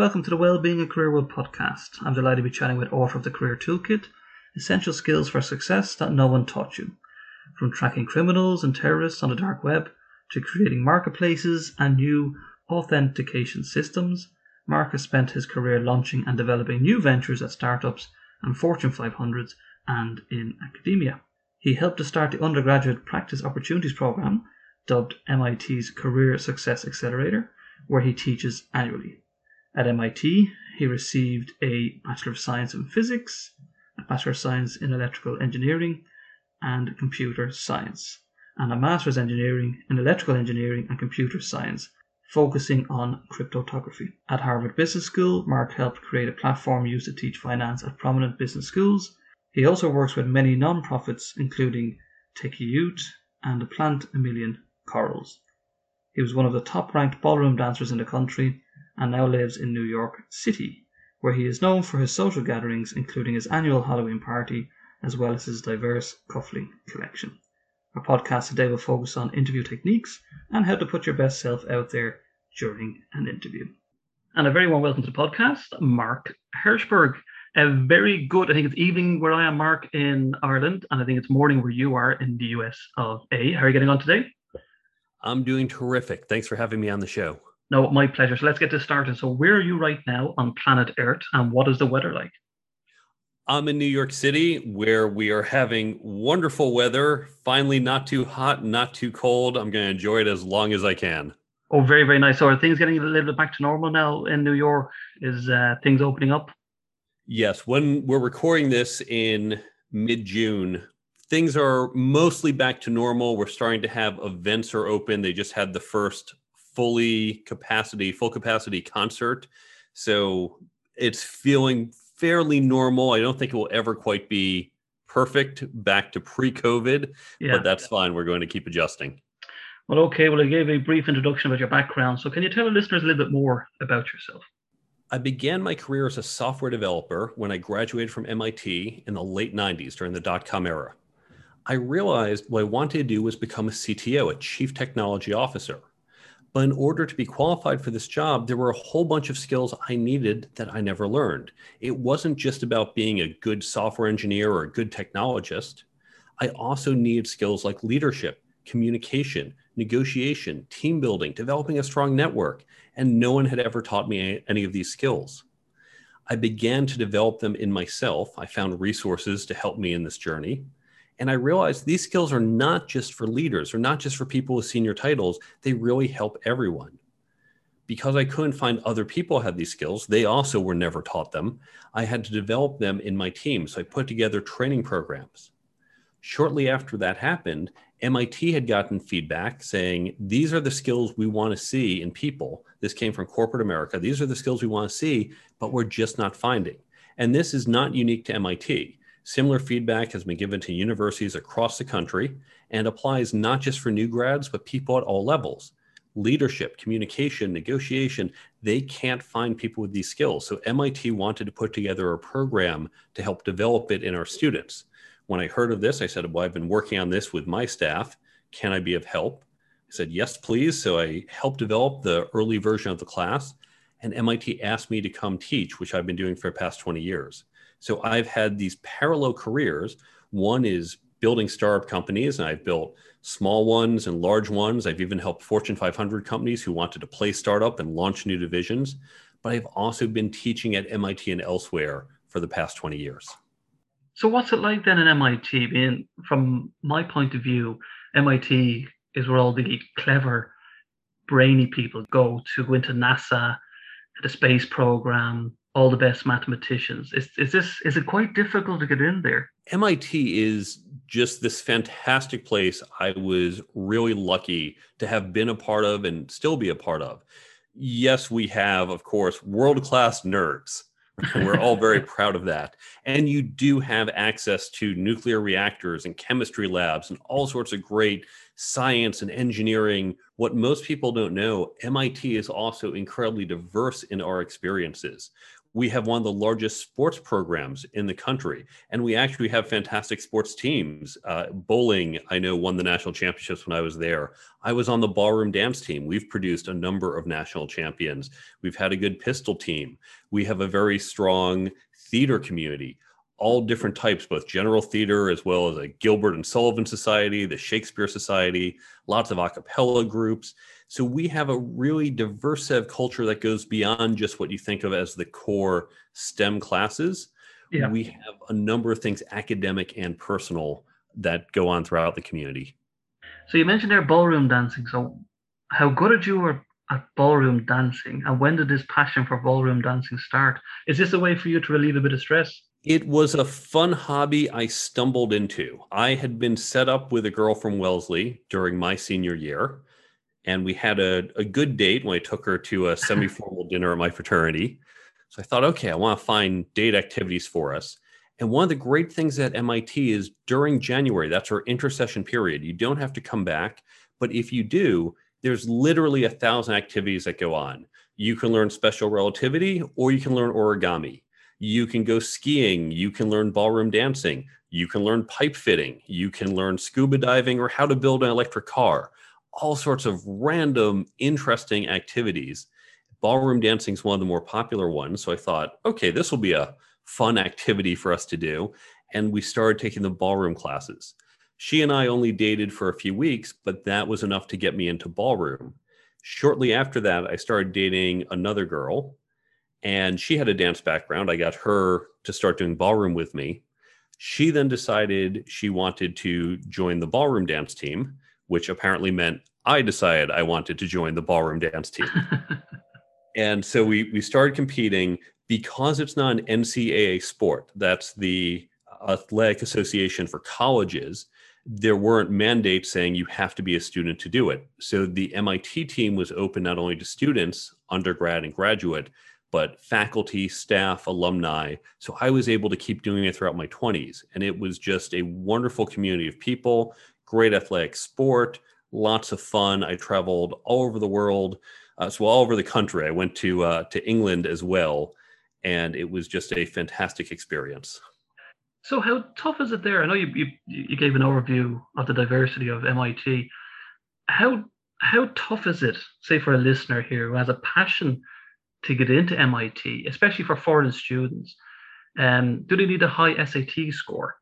welcome to the Wellbeing and Career World podcast. I'm delighted to be chatting with author of the Career Toolkit, Essential Skills for Success That No One Taught You. From tracking criminals and terrorists on the dark web to creating marketplaces and new authentication systems, Mark has spent his career launching and developing new ventures at startups and Fortune 500s and in academia. He helped to start the undergraduate practice opportunities program, dubbed MIT's Career Success Accelerator, where he teaches annually. At MIT, he received a Bachelor of Science in Physics, a Bachelor of Science in Electrical Engineering and Computer Science, and a Master's Engineering in Electrical Engineering and Computer Science, focusing on cryptography. At Harvard Business School, Mark helped create a platform used to teach finance at prominent business schools. He also works with many non-profits, including Youth and Plant a Million Corals. He was one of the top ranked ballroom dancers in the country and now lives in New York City, where he is known for his social gatherings, including his annual Halloween party, as well as his diverse cuffling collection. Our podcast today will focus on interview techniques and how to put your best self out there during an interview. And a very warm welcome to the podcast, Mark Herschberg. A very good, I think it's evening where I am, Mark, in Ireland, and I think it's morning where you are in the US of A. How are you getting on today? I'm doing terrific. Thanks for having me on the show. No, my pleasure. So let's get this started. So, where are you right now on planet Earth, and what is the weather like? I'm in New York City where we are having wonderful weather. Finally, not too hot, not too cold. I'm going to enjoy it as long as I can. Oh, very, very nice. So, are things getting a little bit back to normal now in New York? Is uh, things opening up? Yes. When we're recording this in mid June, things are mostly back to normal. We're starting to have events are open. They just had the first fully capacity, full capacity concert. So it's feeling fairly normal. I don't think it will ever quite be perfect back to pre-COVID, yeah. but that's fine. We're going to keep adjusting. Well, okay. Well, I gave a brief introduction about your background. So, can you tell the listeners a little bit more about yourself? I began my career as a software developer when I graduated from MIT in the late 90s during the dot com era. I realized what I wanted to do was become a CTO, a chief technology officer. But in order to be qualified for this job, there were a whole bunch of skills I needed that I never learned. It wasn't just about being a good software engineer or a good technologist. I also needed skills like leadership, communication, negotiation, team building, developing a strong network, and no one had ever taught me any of these skills. I began to develop them in myself. I found resources to help me in this journey. And I realized these skills are not just for leaders or not just for people with senior titles, they really help everyone. Because I couldn't find other people had these skills, they also were never taught them. I had to develop them in my team. So I put together training programs. Shortly after that happened, MIT had gotten feedback saying, These are the skills we want to see in people. This came from corporate America. These are the skills we want to see, but we're just not finding. And this is not unique to MIT. Similar feedback has been given to universities across the country and applies not just for new grads, but people at all levels. Leadership, communication, negotiation, they can't find people with these skills. So MIT wanted to put together a program to help develop it in our students. When I heard of this, I said, Well, I've been working on this with my staff. Can I be of help? I said, Yes, please. So I helped develop the early version of the class, and MIT asked me to come teach, which I've been doing for the past 20 years. So I've had these parallel careers. One is building startup companies, and I've built small ones and large ones. I've even helped Fortune 500 companies who wanted to play startup and launch new divisions. But I've also been teaching at MIT and elsewhere for the past 20 years. So, what's it like then in MIT? Being from my point of view, MIT is where all the clever, brainy people go to go into NASA, the space program, all the best mathematicians. Is, is this is it quite difficult to get in there? MIT is just this fantastic place. I was really lucky to have been a part of and still be a part of. Yes, we have, of course, world class nerds. We're all very proud of that. And you do have access to nuclear reactors and chemistry labs and all sorts of great science and engineering. What most people don't know, MIT is also incredibly diverse in our experiences we have one of the largest sports programs in the country and we actually have fantastic sports teams. Uh, bowling i know won the national championships when i was there. I was on the ballroom dance team. We've produced a number of national champions. We've had a good pistol team. We have a very strong theater community all different types both general theater as well as a gilbert and sullivan society the shakespeare society lots of a cappella groups so we have a really diverse set of culture that goes beyond just what you think of as the core STEM classes. Yeah. We have a number of things, academic and personal, that go on throughout the community. So you mentioned there ballroom dancing. So how good are you at ballroom dancing, and when did this passion for ballroom dancing start? Is this a way for you to relieve a bit of stress? It was a fun hobby I stumbled into. I had been set up with a girl from Wellesley during my senior year and we had a, a good date when I took her to a semi formal dinner at my fraternity. So I thought, okay, I want to find date activities for us. And one of the great things at MIT is during January, that's our intersession period. You don't have to come back, but if you do, there's literally a thousand activities that go on. You can learn special relativity or you can learn origami. You can go skiing, you can learn ballroom dancing, you can learn pipe fitting, you can learn scuba diving or how to build an electric car all sorts of random, interesting activities. Ballroom dancing is one of the more popular ones. So I thought, okay, this will be a fun activity for us to do. And we started taking the ballroom classes. She and I only dated for a few weeks, but that was enough to get me into ballroom. Shortly after that, I started dating another girl, and she had a dance background. I got her to start doing ballroom with me. She then decided she wanted to join the ballroom dance team which apparently meant I decided I wanted to join the ballroom dance team. and so we we started competing because it's not an NCAA sport. That's the athletic association for colleges. There weren't mandates saying you have to be a student to do it. So the MIT team was open not only to students, undergrad and graduate, but faculty, staff, alumni. So I was able to keep doing it throughout my 20s. And it was just a wonderful community of people great athletic sport, lots of fun. I traveled all over the world, uh, so all over the country. I went to uh, to England as well, and it was just a fantastic experience. So, how tough is it there? I know you you, you gave an overview of the diversity of MIT. How how tough is it, say, for a listener here who has a passion to get into MIT, especially for foreign students? Um, do they need a high SAT score?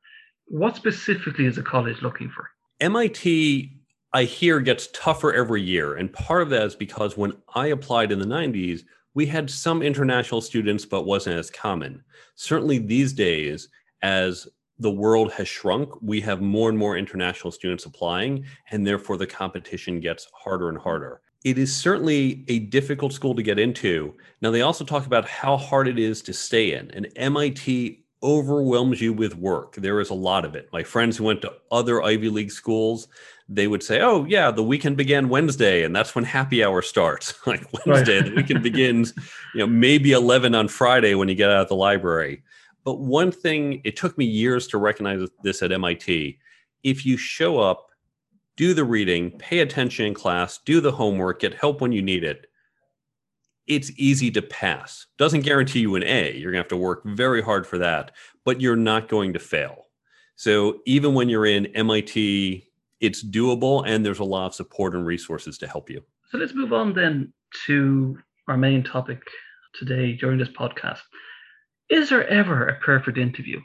What specifically is a college looking for? MIT, I hear, gets tougher every year. And part of that is because when I applied in the 90s, we had some international students, but wasn't as common. Certainly these days, as the world has shrunk, we have more and more international students applying, and therefore the competition gets harder and harder. It is certainly a difficult school to get into. Now, they also talk about how hard it is to stay in, and MIT overwhelms you with work. There is a lot of it. My friends who went to other Ivy League schools, they would say, "Oh, yeah, the weekend began Wednesday, and that's when happy hour starts. like Wednesday, right. the weekend begins, you know, maybe 11 on Friday when you get out of the library." But one thing, it took me years to recognize this at MIT. If you show up, do the reading, pay attention in class, do the homework, get help when you need it, it's easy to pass. Doesn't guarantee you an A. You're going to have to work very hard for that, but you're not going to fail. So even when you're in MIT, it's doable and there's a lot of support and resources to help you. So let's move on then to our main topic today during this podcast. Is there ever a perfect interview?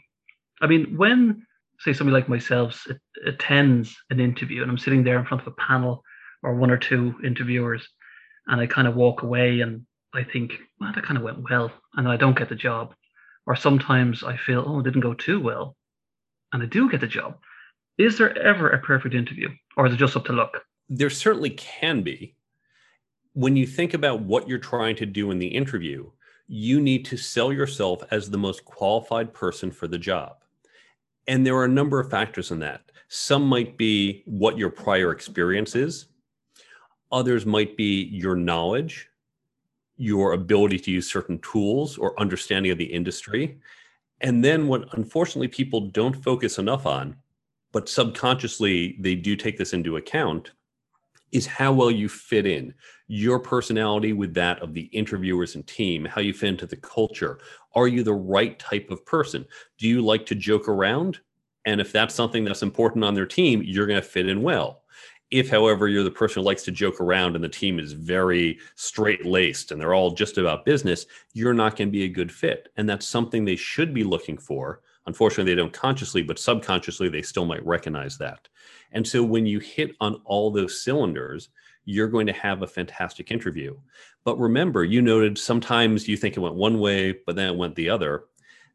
I mean, when, say, somebody like myself attends an interview and I'm sitting there in front of a panel or one or two interviewers, and I kind of walk away and I think, well, that kind of went well, and I don't get the job. Or sometimes I feel, oh, it didn't go too well, and I do get the job. Is there ever a perfect interview, or is it just up to luck? There certainly can be. When you think about what you're trying to do in the interview, you need to sell yourself as the most qualified person for the job. And there are a number of factors in that. Some might be what your prior experience is, others might be your knowledge your ability to use certain tools or understanding of the industry. And then what unfortunately people don't focus enough on, but subconsciously they do take this into account, is how well you fit in your personality with that of the interviewers and team, how you fit into the culture. Are you the right type of person? Do you like to joke around? And if that's something that's important on their team, you're going to fit in well. If, however, you're the person who likes to joke around and the team is very straight laced and they're all just about business, you're not going to be a good fit. And that's something they should be looking for. Unfortunately, they don't consciously, but subconsciously, they still might recognize that. And so when you hit on all those cylinders, you're going to have a fantastic interview. But remember, you noted sometimes you think it went one way, but then it went the other.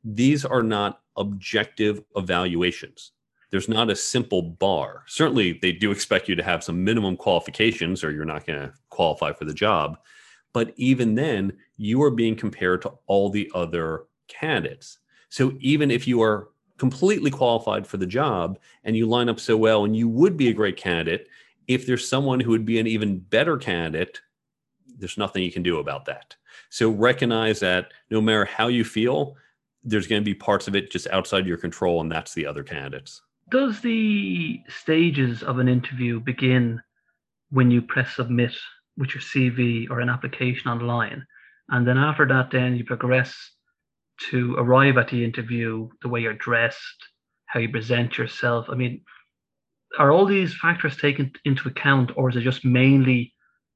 These are not objective evaluations. There's not a simple bar. Certainly, they do expect you to have some minimum qualifications or you're not going to qualify for the job. But even then, you are being compared to all the other candidates. So even if you are completely qualified for the job and you line up so well and you would be a great candidate, if there's someone who would be an even better candidate, there's nothing you can do about that. So recognize that no matter how you feel, there's going to be parts of it just outside your control, and that's the other candidates. Does the stages of an interview begin when you press submit with your CV or an application online? And then after that, then you progress to arrive at the interview, the way you're dressed, how you present yourself. I mean, are all these factors taken into account, or is it just mainly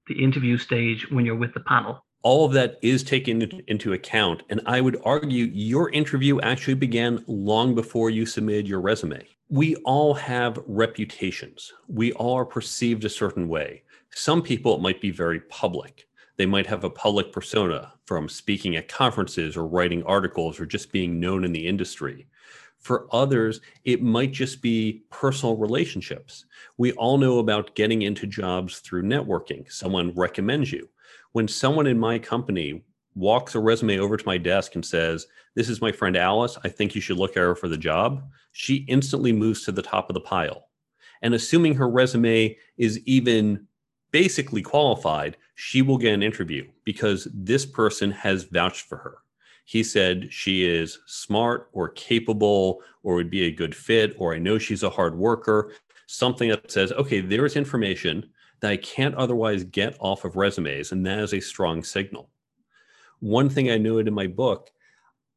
the interview stage when you're with the panel? All of that is taken into account. And I would argue your interview actually began long before you submitted your resume. We all have reputations, we all are perceived a certain way. Some people, it might be very public. They might have a public persona from speaking at conferences or writing articles or just being known in the industry. For others, it might just be personal relationships. We all know about getting into jobs through networking. Someone recommends you. When someone in my company walks a resume over to my desk and says, This is my friend Alice. I think you should look at her for the job. She instantly moves to the top of the pile. And assuming her resume is even basically qualified, she will get an interview because this person has vouched for her he said she is smart or capable or would be a good fit or I know she's a hard worker, something that says, okay, there's information that I can't otherwise get off of resumes, and that is a strong signal. One thing I noted in my book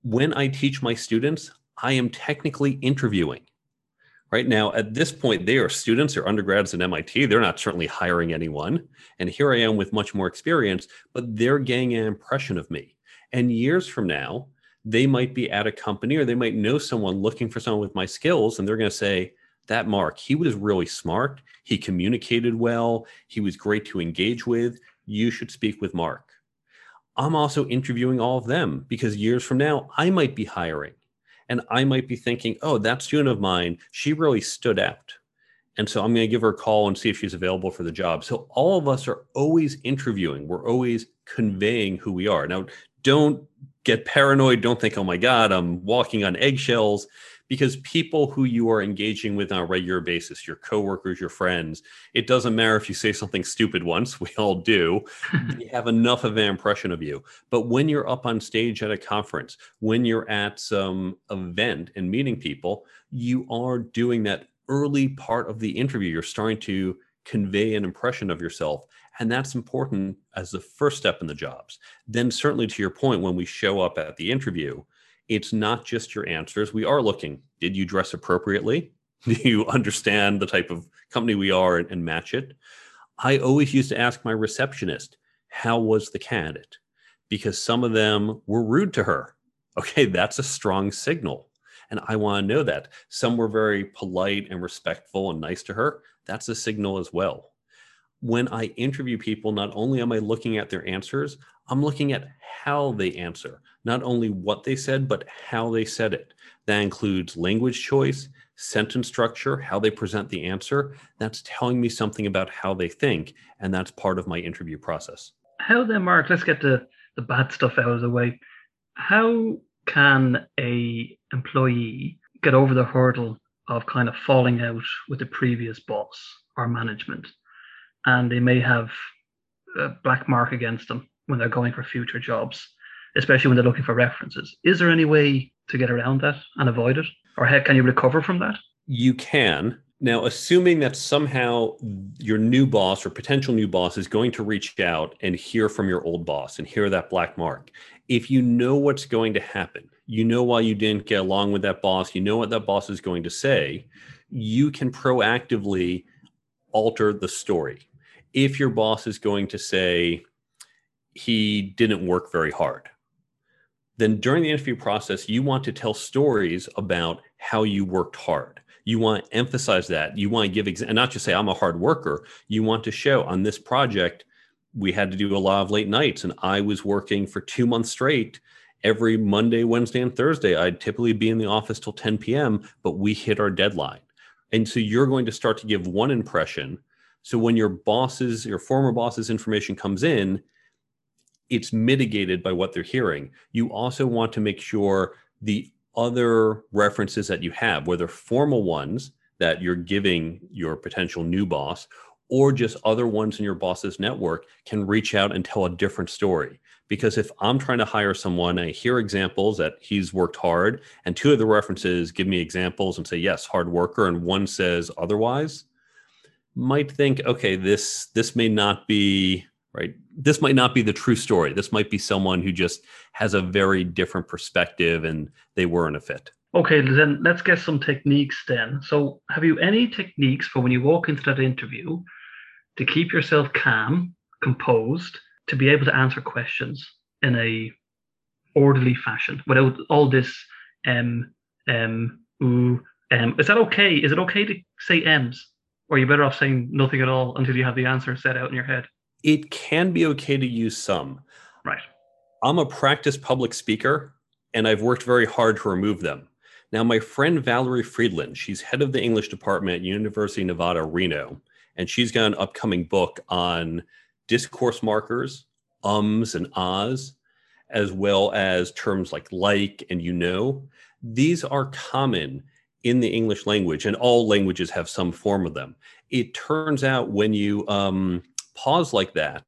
when I teach my students, I am technically interviewing. Right now, at this point, they are students or undergrads at MIT. They're not certainly hiring anyone. And here I am with much more experience, but they're getting an impression of me. And years from now, they might be at a company or they might know someone looking for someone with my skills and they're going to say, that Mark, he was really smart. He communicated well. He was great to engage with. You should speak with Mark. I'm also interviewing all of them because years from now, I might be hiring and I might be thinking, oh, that student of mine, she really stood out. And so I'm going to give her a call and see if she's available for the job. So all of us are always interviewing. We're always conveying who we are. Now, don't get paranoid. Don't think, oh my God, I'm walking on eggshells. Because people who you are engaging with on a regular basis, your coworkers, your friends, it doesn't matter if you say something stupid once, we all do, they have enough of an impression of you. But when you're up on stage at a conference, when you're at some event and meeting people, you are doing that early part of the interview. You're starting to convey an impression of yourself and that's important as the first step in the jobs. Then, certainly to your point, when we show up at the interview, it's not just your answers. We are looking did you dress appropriately? Do you understand the type of company we are and, and match it? I always used to ask my receptionist, how was the candidate? Because some of them were rude to her. Okay, that's a strong signal. And I want to know that. Some were very polite and respectful and nice to her. That's a signal as well when I interview people, not only am I looking at their answers, I'm looking at how they answer, not only what they said, but how they said it. That includes language choice, sentence structure, how they present the answer. That's telling me something about how they think. And that's part of my interview process. How then, Mark, let's get the, the bad stuff out of the way. How can a employee get over the hurdle of kind of falling out with the previous boss or management? and they may have a black mark against them when they're going for future jobs, especially when they're looking for references. Is there any way to get around that and avoid it? Or how can you recover from that? You can. Now, assuming that somehow your new boss or potential new boss is going to reach out and hear from your old boss and hear that black mark, if you know what's going to happen, you know why you didn't get along with that boss, you know what that boss is going to say, you can proactively alter the story. If your boss is going to say he didn't work very hard, then during the interview process, you want to tell stories about how you worked hard. You want to emphasize that. You want to give exa- and not just say i'm a hard worker. You want to show on this project we had to do a lot of late nights and i was working for two months straight. Every monday wednesday and thursday i'd typically be in the office till 10 p.m but we hit our deadline. And so you're going to start to give one impression. So when your bosses your former boss's information comes in it's mitigated by what they're hearing you also want to make sure the other references that you have, whether formal ones that you're giving your potential new boss or just other ones in your boss's network can reach out and tell a different story. Because if I'm trying to hire someone, I hear examples that he's worked hard, and two of the references give me examples and say, yes, hard worker, and one says otherwise, might think, okay, this this may not be right? This might not be the true story. This might be someone who just has a very different perspective and they weren't a fit. Okay, then let's get some techniques then. So, have you any techniques for when you walk into that interview to keep yourself calm, composed, to be able to answer questions in a orderly fashion without all this um um ooh is that okay? Is it okay to say M's? Or are you better off saying nothing at all until you have the answer set out in your head? It can be okay to use some. Right. I'm a practiced public speaker and I've worked very hard to remove them. Now, my friend Valerie Fridland, she's head of the English department at University of Nevada, Reno, and she's got an upcoming book on discourse markers, ums and ahs, as well as terms like like and you know. These are common in the English language, and all languages have some form of them. It turns out when you um, pause like that,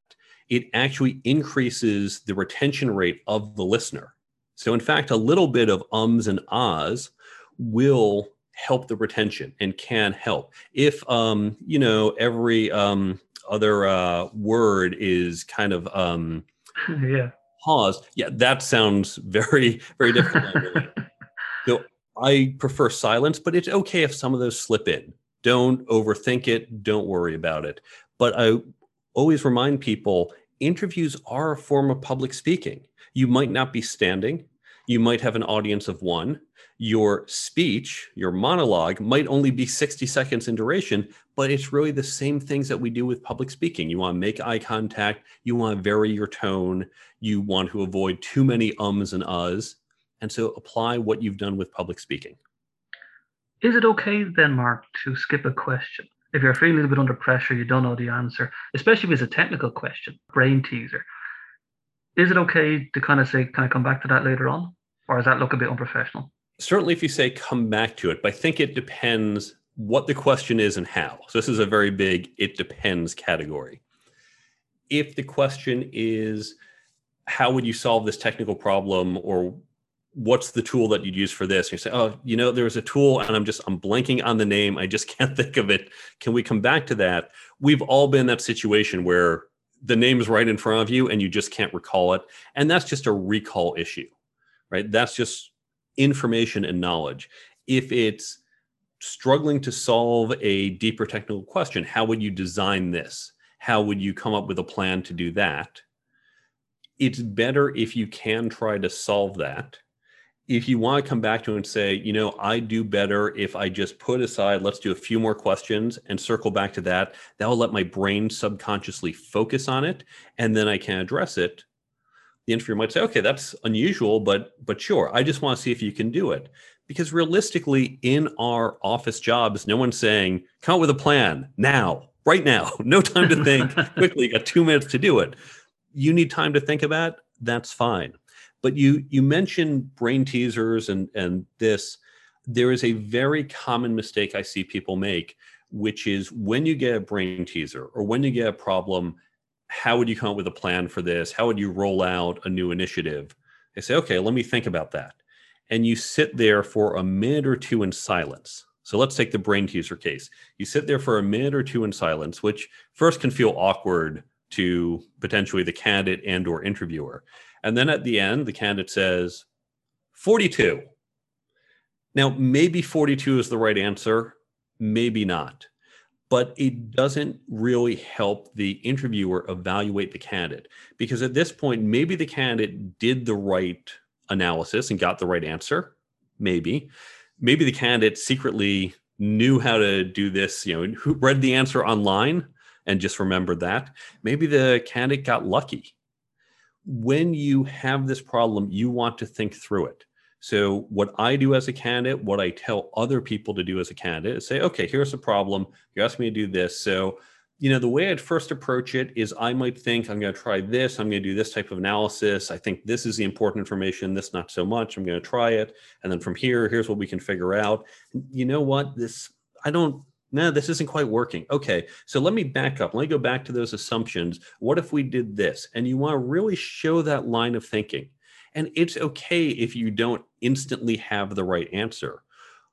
it actually increases the retention rate of the listener. So, in fact, a little bit of ums and ahs will help the retention and can help. If, um, you know, every um, other uh, word is kind of um, yeah. pause, yeah, that sounds very, very different. so, I prefer silence, but it's okay if some of those slip in. Don't overthink it. Don't worry about it. But I always remind people interviews are a form of public speaking. You might not be standing, you might have an audience of one. Your speech, your monologue might only be 60 seconds in duration, but it's really the same things that we do with public speaking. You want to make eye contact, you want to vary your tone, you want to avoid too many ums and uhs. And so apply what you've done with public speaking. Is it okay then, Mark, to skip a question? If you're feeling a little bit under pressure, you don't know the answer, especially if it's a technical question, brain teaser. Is it okay to kind of say, can I come back to that later on? Or does that look a bit unprofessional? Certainly, if you say come back to it, but I think it depends what the question is and how. So, this is a very big it depends category. If the question is, how would you solve this technical problem or what's the tool that you'd use for this? And you say, oh, you know, there's a tool and I'm just, I'm blanking on the name. I just can't think of it. Can we come back to that? We've all been in that situation where the name is right in front of you and you just can't recall it. And that's just a recall issue, right? That's just information and knowledge. If it's struggling to solve a deeper technical question, how would you design this? How would you come up with a plan to do that? It's better if you can try to solve that if you want to come back to and say, you know, I do better if I just put aside, let's do a few more questions and circle back to that. That will let my brain subconsciously focus on it, and then I can address it. The interviewer might say, okay, that's unusual, but but sure, I just want to see if you can do it. Because realistically, in our office jobs, no one's saying, come up with a plan now, right now. No time to think. Quickly, you got two minutes to do it. You need time to think about. That's fine but you you mentioned brain teasers and and this. There is a very common mistake I see people make, which is when you get a brain teaser or when you get a problem, how would you come up with a plan for this? How would you roll out a new initiative? They say, okay, let me think about that. And you sit there for a minute or two in silence. So let's take the brain teaser case. You sit there for a minute or two in silence, which first can feel awkward to potentially the candidate and or interviewer. And then at the end, the candidate says 42. Now, maybe 42 is the right answer, maybe not. But it doesn't really help the interviewer evaluate the candidate because at this point, maybe the candidate did the right analysis and got the right answer. Maybe. Maybe the candidate secretly knew how to do this, you know, who read the answer online and just remembered that. Maybe the candidate got lucky. When you have this problem, you want to think through it. So, what I do as a candidate, what I tell other people to do as a candidate is say, okay, here's a problem. You asked me to do this. So, you know, the way I'd first approach it is I might think I'm going to try this. I'm going to do this type of analysis. I think this is the important information, this not so much. I'm going to try it. And then from here, here's what we can figure out. You know what? This, I don't, no, this isn't quite working. Okay, so let me back up. Let me go back to those assumptions. What if we did this? And you want to really show that line of thinking. And it's okay if you don't instantly have the right answer.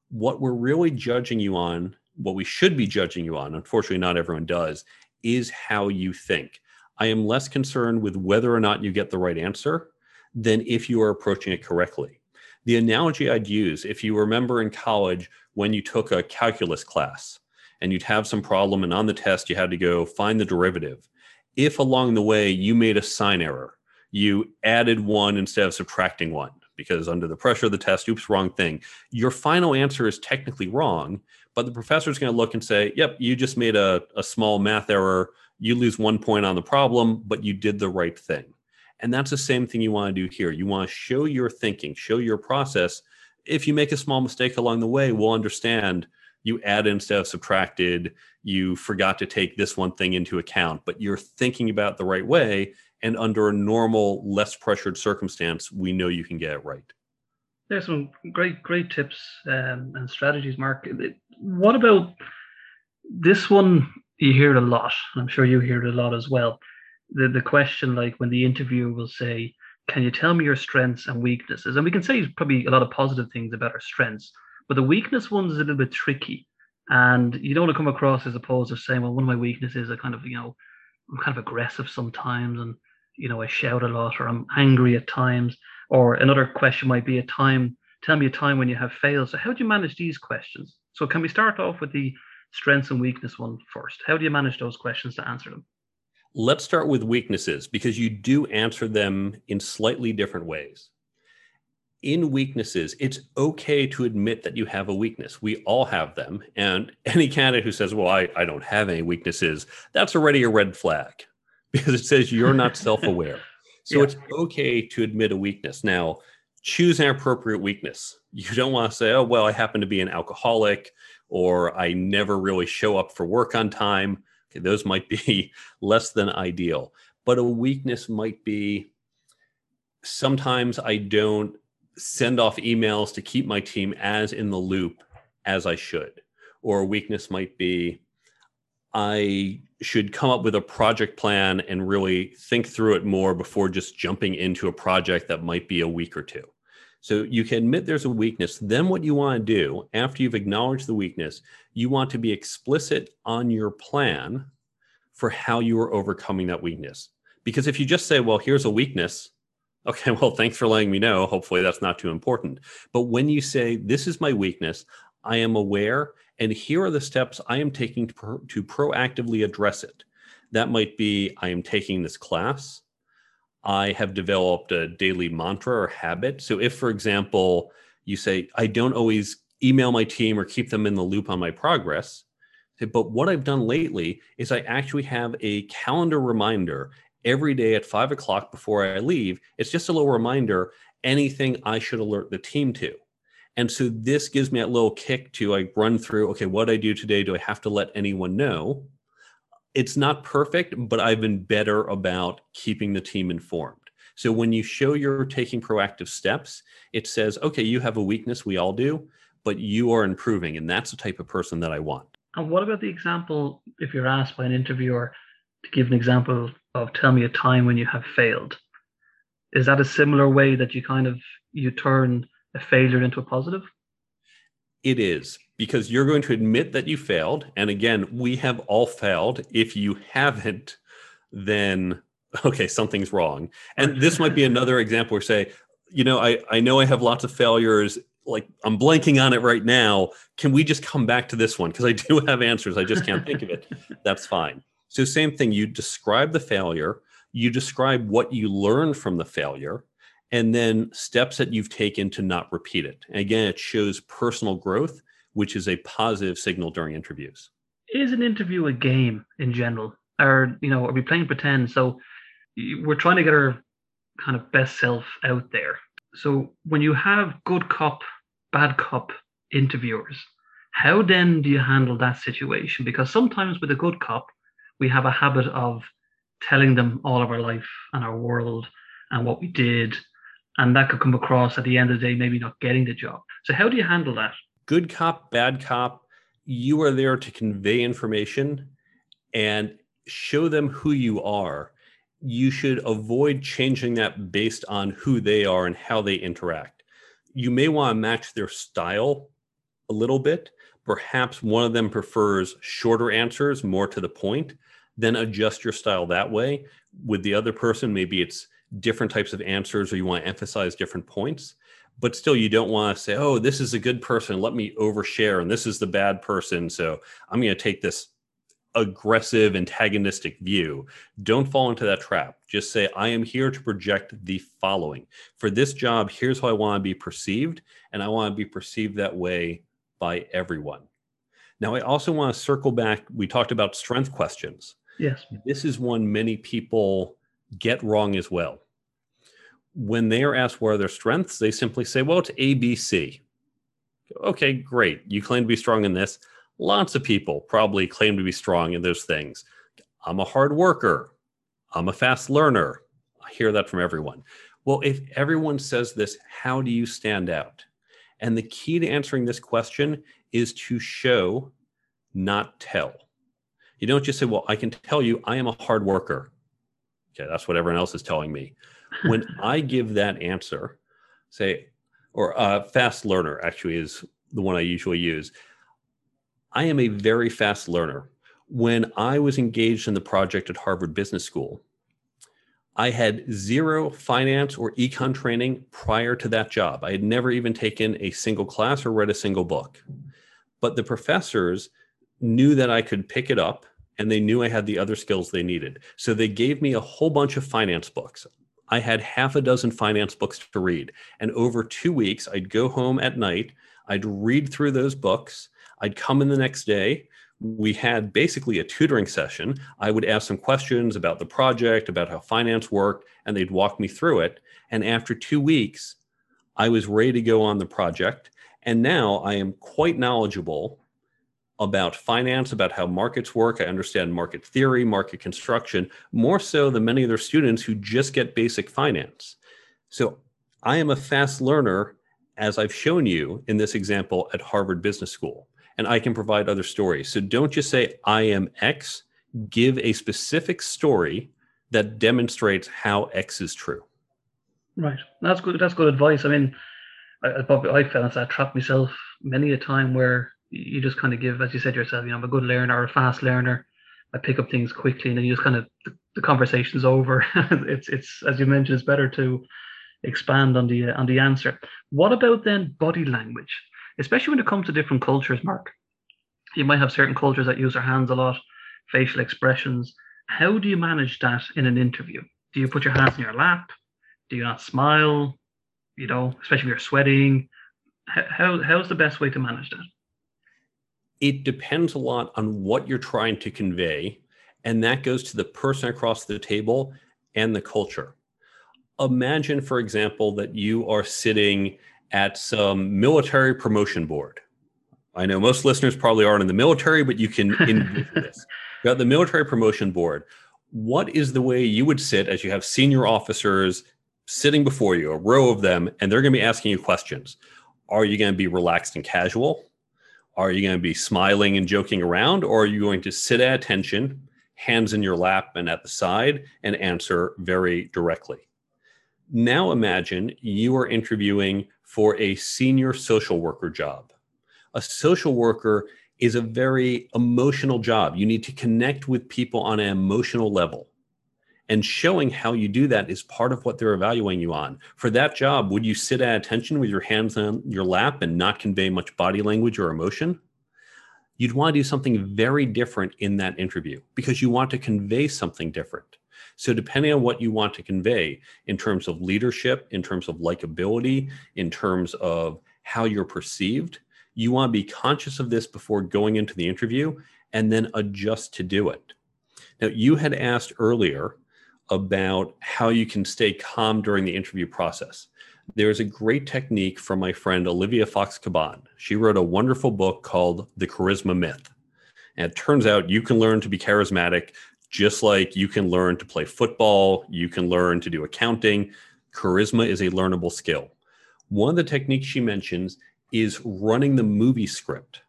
What we're really judging you on, what we should be judging you on, unfortunately, not everyone does, is how you think. I am less concerned with whether or not you get the right answer than if you are approaching it correctly. The analogy I'd use, if you remember in college when you took a calculus class and you'd have some problem, and on the test you had to go find the derivative. If along the way you made a sign error, you added one instead of subtracting one because under the pressure of the test, oops, wrong thing. Your final answer is technically wrong, but the professor is going to look and say, yep, you just made a, a small math error. You lose one point on the problem, but you did the right thing. And that's the same thing you want to do here. You want to show your thinking, show your process. If you make a small mistake along the way, we'll understand you add instead of subtracted, you forgot to take this one thing into account, but you're thinking about the right way and under a normal, less pressured circumstance, we know you can get it right. There's some great, great tips um, and strategies, Mark. What about this one? You hear it a lot. I'm sure you hear it a lot as well. The the question, like when the interviewer will say, "Can you tell me your strengths and weaknesses?" And we can say probably a lot of positive things about our strengths, but the weakness one's is a little bit tricky. And you don't want to come across as opposed to saying, "Well, one of my weaknesses, are kind of, you know, I'm kind of aggressive sometimes, and you know, I shout a lot or I'm angry at times. Or another question might be a time, tell me a time when you have failed. So how do you manage these questions? So can we start off with the strengths and weakness one first? How do you manage those questions to answer them? Let's start with weaknesses because you do answer them in slightly different ways. In weaknesses, it's okay to admit that you have a weakness. We all have them. And any candidate who says, Well, I, I don't have any weaknesses, that's already a red flag because it says you're not self-aware. So yeah. it's okay to admit a weakness. Now, choose an appropriate weakness. You don't want to say, "Oh, well, I happen to be an alcoholic," or "I never really show up for work on time." Okay, those might be less than ideal. But a weakness might be sometimes I don't send off emails to keep my team as in the loop as I should. Or a weakness might be I should come up with a project plan and really think through it more before just jumping into a project that might be a week or two. So you can admit there's a weakness. Then what you want to do after you've acknowledged the weakness, you want to be explicit on your plan for how you are overcoming that weakness. Because if you just say, well, here's a weakness, okay, well, thanks for letting me know. Hopefully that's not too important. But when you say, this is my weakness, I am aware and here are the steps I am taking to, pro- to proactively address it. That might be I am taking this class. I have developed a daily mantra or habit. So, if, for example, you say, I don't always email my team or keep them in the loop on my progress, but what I've done lately is I actually have a calendar reminder every day at five o'clock before I leave. It's just a little reminder anything I should alert the team to. And so this gives me a little kick to like run through, okay, what I do today, do I have to let anyone know? It's not perfect, but I've been better about keeping the team informed. So when you show you're taking proactive steps, it says, okay, you have a weakness, we all do, but you are improving. And that's the type of person that I want. And what about the example if you're asked by an interviewer to give an example of tell me a time when you have failed? Is that a similar way that you kind of you turn a failure into a positive? It is because you're going to admit that you failed. And again, we have all failed. If you haven't, then okay, something's wrong. And this might be another example where say, you know, I, I know I have lots of failures. Like I'm blanking on it right now. Can we just come back to this one? Because I do have answers. I just can't think of it. That's fine. So, same thing. You describe the failure, you describe what you learned from the failure, and then steps that you've taken to not repeat it. And again, it shows personal growth, which is a positive signal during interviews. Is an interview a game in general? Or, you know, are we playing pretend? So, we're trying to get our kind of best self out there. So when you have good cop, bad cop interviewers, how then do you handle that situation? Because sometimes with a good cop, we have a habit of telling them all of our life and our world and what we did. And that could come across at the end of the day, maybe not getting the job. So, how do you handle that? Good cop, bad cop, you are there to convey information and show them who you are you should avoid changing that based on who they are and how they interact. You may want to match their style a little bit. Perhaps one of them prefers shorter answers, more to the point. Then adjust your style that way. With the other person, maybe it's different types of answers or you want to emphasize different points. But still, you don't want to say, oh, this is a good person. Let me overshare. And this is the bad person. So I'm going to take this aggressive, antagonistic view. Don't fall into that trap. Just say, I am here to project the following. For this job, here's how I want to be perceived, and I want to be perceived that way by everyone. Now, I also want to circle back. We talked about strength questions. Yes. This is one many people get wrong as well. When they are asked what are their strengths, they simply say, well, it's ABC. Okay, great. You claim to be strong in this Lots of people probably claim to be strong in those things. I'm a hard worker. I'm a fast learner. I hear that from everyone. Well, if everyone says this, how do you stand out? And the key to answering this question is to show, not tell. You don't just say, Well, I can tell you I am a hard worker. Okay, that's what everyone else is telling me. When I give that answer, say, or a uh, fast learner actually is the one I usually use. I am a very fast learner. When I was engaged in the project at Harvard Business School, I had zero finance or econ training prior to that job. I had never even taken a single class or read a single book. But the professors knew that I could pick it up and they knew I had the other skills they needed. So they gave me a whole bunch of finance books. I had half a dozen finance books to read. And over two weeks, I'd go home at night, I'd read through those books, I'd come in the next day. We had basically a tutoring session. I would ask some questions about the project, about how finance worked, and they'd walk me through it. And after two weeks, I was ready to go on the project. And now I am quite knowledgeable about finance, about how markets work. I understand market theory, market construction, more so than many of their students who just get basic finance. So I am a fast learner, as I've shown you in this example at Harvard Business School and I can provide other stories. So don't just say, I am X, give a specific story that demonstrates how X is true. Right. That's good. That's good advice. I mean, I, probably I fell into that trap myself many a time where you just kind of give, as you said yourself, you know, I'm a good learner or a fast learner. I pick up things quickly, and then you just kind of the, the conversation's over. it's it's as you mentioned, it's better to expand on the on the answer. What about then body language? especially when it comes to different cultures, Mark. You might have certain cultures that use their hands a lot, facial expressions. How do you manage that in an interview? Do you put your hands in your lap? Do you not smile? You know, especially if you're sweating. How, how's the best way to manage that? It depends a lot on what you're trying to convey. And that goes to the person across the table and the culture. Imagine, for example, that you are sitting at some military promotion board. I know most listeners probably aren't in the military, but you can envision this. You got the military promotion board. What is the way you would sit as you have senior officers sitting before you, a row of them, and they're going to be asking you questions? Are you going to be relaxed and casual? Are you going to be smiling and joking around? Or are you going to sit at attention, hands in your lap and at the side, and answer very directly? Now imagine you are interviewing for a senior social worker job. A social worker is a very emotional job. You need to connect with people on an emotional level. And showing how you do that is part of what they're evaluating you on. For that job, would you sit at attention with your hands on your lap and not convey much body language or emotion? You'd want to do something very different in that interview because you want to convey something different. So, depending on what you want to convey in terms of leadership, in terms of likability, in terms of how you're perceived, you want to be conscious of this before going into the interview and then adjust to do it. Now, you had asked earlier about how you can stay calm during the interview process. There's a great technique from my friend Olivia Fox Cabane. She wrote a wonderful book called The Charisma Myth. And it turns out you can learn to be charismatic just like you can learn to play football, you can learn to do accounting. Charisma is a learnable skill. One of the techniques she mentions is running the movie script.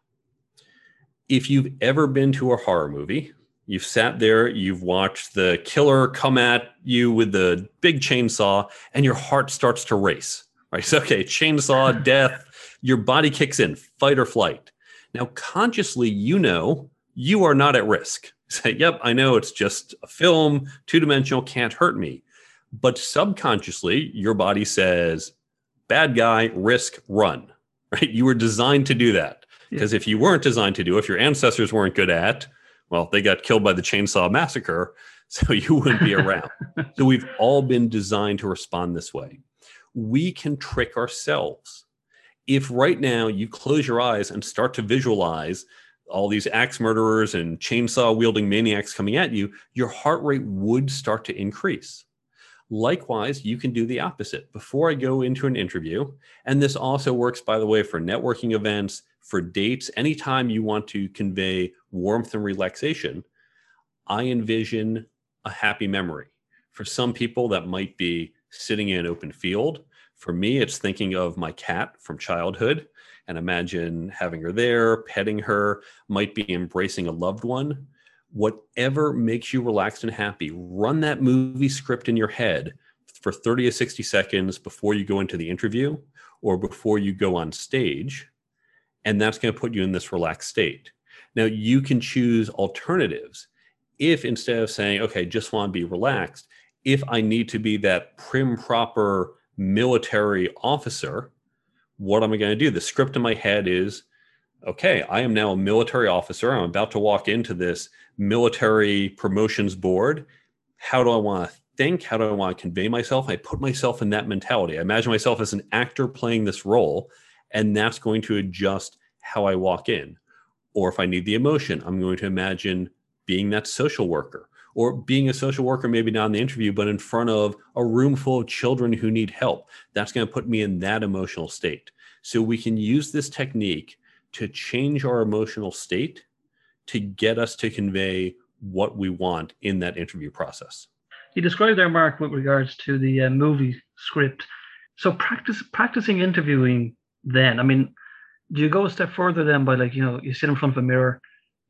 If you've ever been to a horror movie, you've sat there, you've watched the killer come at you with the big chainsaw, and your heart starts to race. Right? So, okay, chainsaw, death, your body kicks in, fight or flight. Now, consciously, you know you are not at risk. Say, yep, I know it's just a film, two dimensional, can't hurt me. But subconsciously, your body says, bad guy, risk, run right? You were designed to do that. Because yeah. if you weren't designed to do, if your ancestors weren't good at, well, they got killed by the chainsaw massacre, so you wouldn't be around. so we've all been designed to respond this way. We can trick ourselves. If right now you close your eyes and start to visualize all these axe murderers and chainsaw wielding maniacs coming at you, your heart rate would start to increase. Likewise, you can do the opposite. Before I go into an interview, and this also works, by the way, for networking events, for dates, anytime you want to convey warmth and relaxation, I envision a happy memory. For some people, that might be sitting in an open field. For me, it's thinking of my cat from childhood and imagine having her there, petting her, might be embracing a loved one whatever makes you relaxed and happy, run that movie script in your head for 30 to 60 seconds before you go into the interview or before you go on stage. And that's going to put you in this relaxed state. Now, you can choose alternatives. If instead of saying, okay, just want to be relaxed, if I need to be that prim, proper military officer, what am I going to do? The script in my head is okay, I am now a military officer. I'm about to walk into this military promotions board. How do I want to think? How do I want to convey myself? I put myself in that mentality. I imagine myself as an actor playing this role, and that's going to adjust how I walk in. Or if I need the emotion, I'm going to imagine being that social worker or being a social worker, maybe not in the interview, but in front of a room full of children who need help. That's going to put me in that emotional state. So we can use this technique to change our emotional state to get us to convey what we want in that interview process. You described there, Mark, with regards to the uh, movie script. So practice practicing interviewing. Then, I mean, do you go a step further then by like you know you sit in front of a mirror,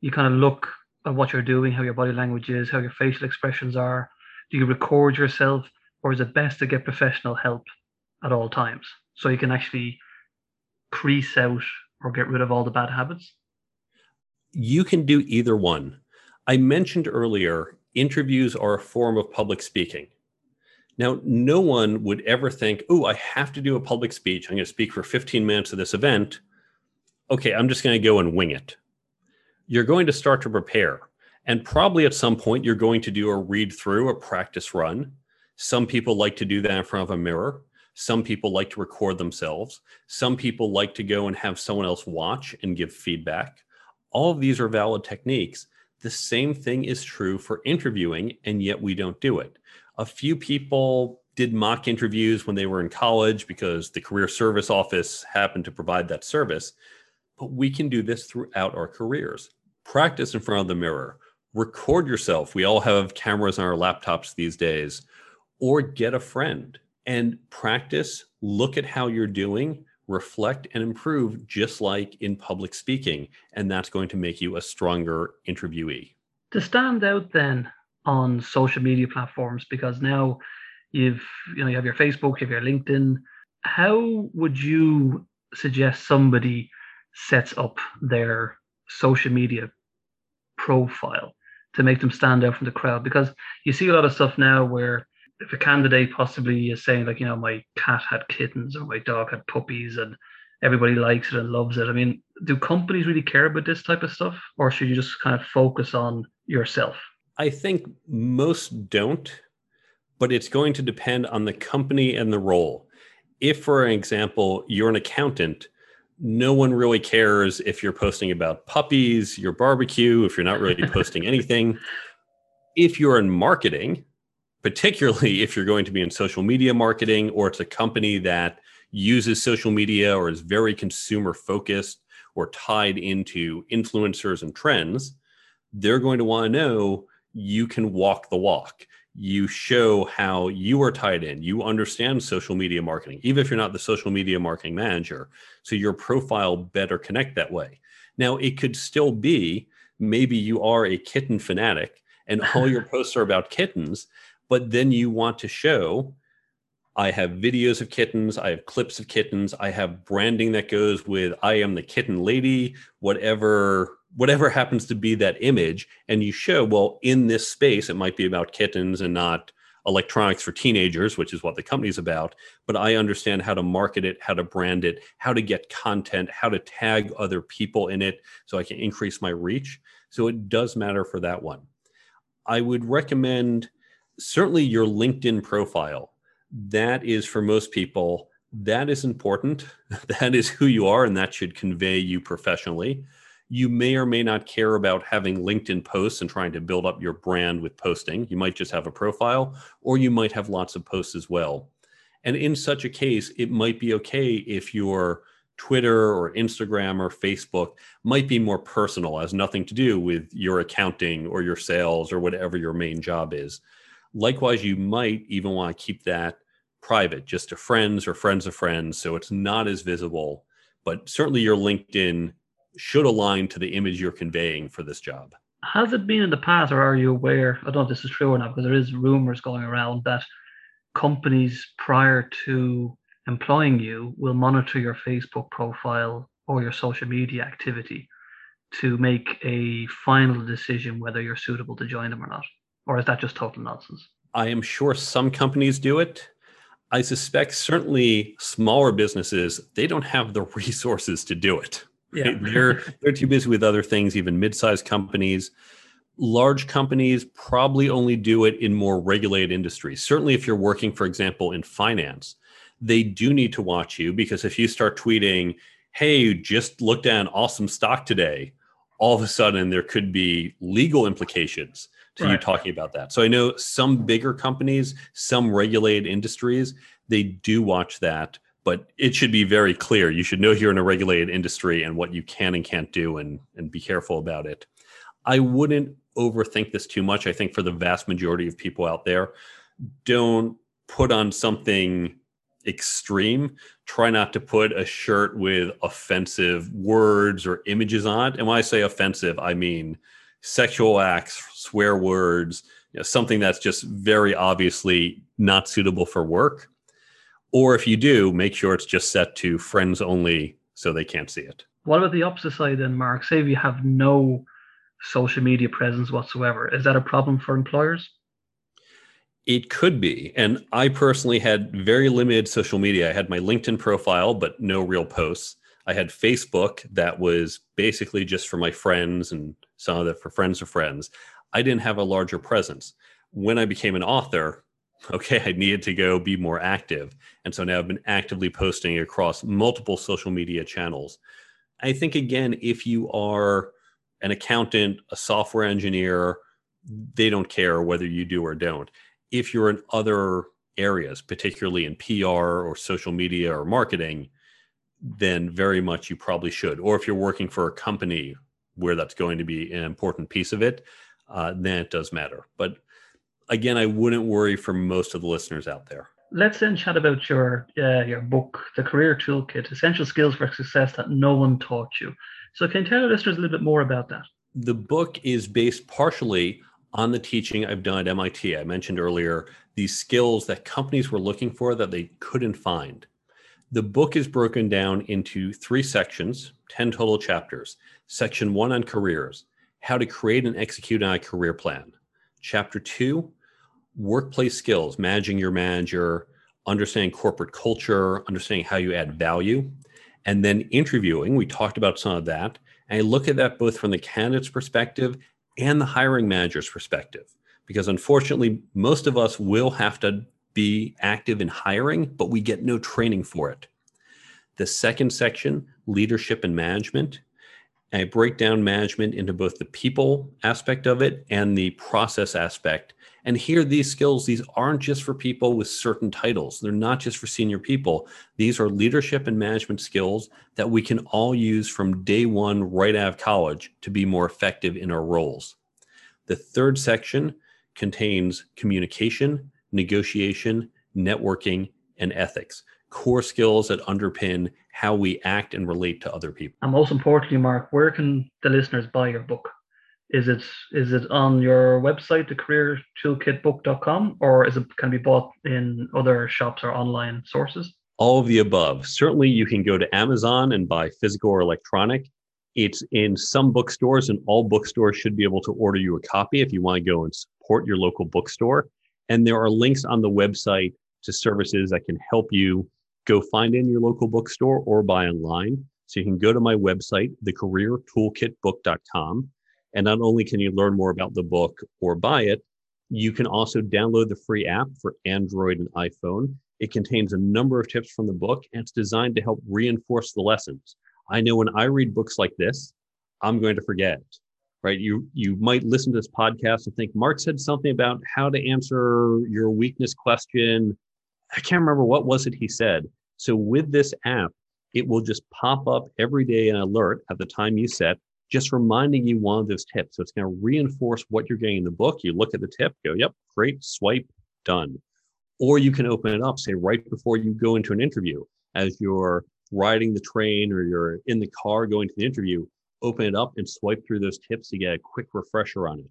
you kind of look at what you're doing, how your body language is, how your facial expressions are. Do you record yourself, or is it best to get professional help at all times so you can actually crease out or get rid of all the bad habits? You can do either one. I mentioned earlier, interviews are a form of public speaking. Now, no one would ever think, oh, I have to do a public speech. I'm going to speak for 15 minutes of this event. Okay, I'm just going to go and wing it. You're going to start to prepare. And probably at some point, you're going to do a read through, a practice run. Some people like to do that in front of a mirror. Some people like to record themselves. Some people like to go and have someone else watch and give feedback. All of these are valid techniques. The same thing is true for interviewing, and yet we don't do it. A few people did mock interviews when they were in college because the career service office happened to provide that service. But we can do this throughout our careers. Practice in front of the mirror, record yourself. We all have cameras on our laptops these days, or get a friend and practice, look at how you're doing, reflect and improve, just like in public speaking. And that's going to make you a stronger interviewee. To stand out then on social media platforms, because now you've you know you have your Facebook, you have your LinkedIn. How would you suggest somebody sets up their social media profile to make them stand out from the crowd? Because you see a lot of stuff now where if a candidate possibly is saying like you know my cat had kittens or my dog had puppies and everybody likes it and loves it. I mean do companies really care about this type of stuff or should you just kind of focus on yourself i think most don't but it's going to depend on the company and the role if for example you're an accountant no one really cares if you're posting about puppies, your barbecue, if you're not really posting anything. If you're in marketing, particularly if you're going to be in social media marketing or it's a company that uses social media or is very consumer focused or tied into influencers and trends, they're going to want to know you can walk the walk you show how you are tied in. You understand social media marketing, even if you're not the social media marketing manager. So your profile better connect that way. Now, it could still be maybe you are a kitten fanatic and all your posts are about kittens, but then you want to show I have videos of kittens, I have clips of kittens, I have branding that goes with I am the kitten lady, whatever whatever happens to be that image and you show well in this space it might be about kittens and not electronics for teenagers which is what the company's about but i understand how to market it how to brand it how to get content how to tag other people in it so i can increase my reach. So it does matter for that one. I would recommend certainly your linkedin profile that is for most people that is important that is who you are and that should convey you professionally you may or may not care about having LinkedIn posts and trying to build up your brand with posting. You might just have a profile, or you might have lots of posts as well. And in such a case, it might be okay if your Twitter or Instagram or Facebook might be more personal, has nothing to do with your accounting or your sales or whatever your main job is. Likewise, you might even want to keep that private, just to friends or friends of friends, so it's not as visible. But certainly your LinkedIn should align to the image you're conveying for this job. Has it been in the past, or are you aware? I don't know if this is true or not, because there is rumors going around that companies prior to employing you will monitor your Facebook profile or your social media activity to make a final decision whether you're suitable to join them or not. Or is that just total nonsense? I am sure some companies do it. I suspect certainly smaller businesses, they don't have the resources to do it. Yeah. they're they're too busy with other things, even mid-sized companies. Large companies probably only do it in more regulated industries. Certainly if you're working, for example, in finance, they do need to watch you because if you start tweeting, hey, you just looked at an awesome stock today, all of a sudden there could be legal implications to right. you talking about that. So I know some bigger companies, some regulated industries, they do watch that but it should be very clear. You should know you're in a regulated industry and what you can and can't do and, and be careful about it. I wouldn't overthink this too much. I think for the vast majority of people out there, don't put on something extreme. Try not to put a shirt with offensive words or images on it. And when I say offensive, I mean sexual acts, swear words, you know, something that's just very obviously not suitable for work or if you do, make sure it's just set to friends only so they can't see it. What about the opposite side then, Mark? Say if you have no social media presence whatsoever, is that a problem for employers? It could be. And I personally had very limited social media. I had my LinkedIn profile, but no real posts. I had Facebook that was basically just for my friends and some of it for friends of friends. I didn't have a larger presence. When I became an author, okay, I needed to go be more active. And so now I've been actively posting across multiple social media channels. I think, again, if you are an accountant, a software engineer, they don't care whether you do or don't. If you're in other areas, particularly in PR or social media or marketing, then very much you probably should. Or if you're working for a company where that's going to be an important piece of it, uh, then it does matter. But again, I wouldn't worry for most of the listeners out there. Let's then chat about your uh, your book, The Career Toolkit: Essential Skills for Success That No One Taught You. So, can you tell our listeners a little bit more about that? The book is based partially on the teaching I've done at MIT. I mentioned earlier these skills that companies were looking for that they couldn't find. The book is broken down into three sections, 10 total chapters. Section one on careers, how to create and execute on a career plan. Chapter two, workplace skills, managing your manager, understanding corporate culture, understanding how you add value. And then interviewing, we talked about some of that. And I look at that both from the candidate's perspective and the hiring manager's perspective. Because unfortunately, most of us will have to be active in hiring, but we get no training for it. The second section, leadership and management, I break down management into both the people aspect of it and the process aspect. And here, these skills, these aren't just for people with certain titles. They're not just for senior people. These are leadership and management skills that we can all use from day one, right out of college, to be more effective in our roles. The third section contains communication, negotiation, networking, and ethics core skills that underpin how we act and relate to other people. And most importantly, Mark, where can the listeners buy your book? Is it is it on your website, the careertoolkitbook.com, or is it can be bought in other shops or online sources? All of the above. Certainly, you can go to Amazon and buy physical or electronic. It's in some bookstores, and all bookstores should be able to order you a copy if you want to go and support your local bookstore. And there are links on the website to services that can help you go find in your local bookstore or buy online. So you can go to my website, thecareertoolkitbook.com. And not only can you learn more about the book or buy it, you can also download the free app for Android and iPhone. It contains a number of tips from the book and it's designed to help reinforce the lessons. I know when I read books like this, I'm going to forget. Right? You you might listen to this podcast and think Mark said something about how to answer your weakness question. I can't remember what was it he said, so with this app, it will just pop up every day an alert at the time you set, just reminding you one of those tips. So it's going to reinforce what you're getting in the book. You look at the tip, go, yep, great, swipe, done. Or you can open it up, say right before you go into an interview, as you're riding the train or you're in the car going to the interview, open it up and swipe through those tips to get a quick refresher on it.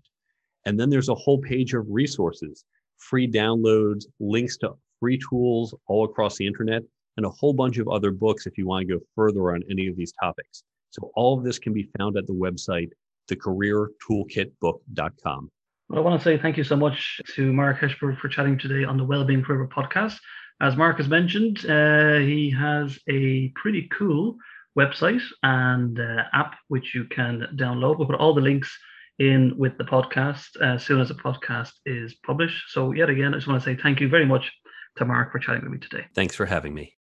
And then there's a whole page of resources, free downloads, links to free tools all across the internet and a whole bunch of other books if you want to go further on any of these topics. So all of this can be found at the website, thecareertoolkitbook.com. Well, I want to say thank you so much to Mark Herschberg for chatting today on the Wellbeing Forever podcast. As Mark has mentioned, uh, he has a pretty cool website and uh, app which you can download. We'll put all the links in with the podcast as soon as the podcast is published. So, yet again, I just want to say thank you very much to Mark for chatting with me today. Thanks for having me.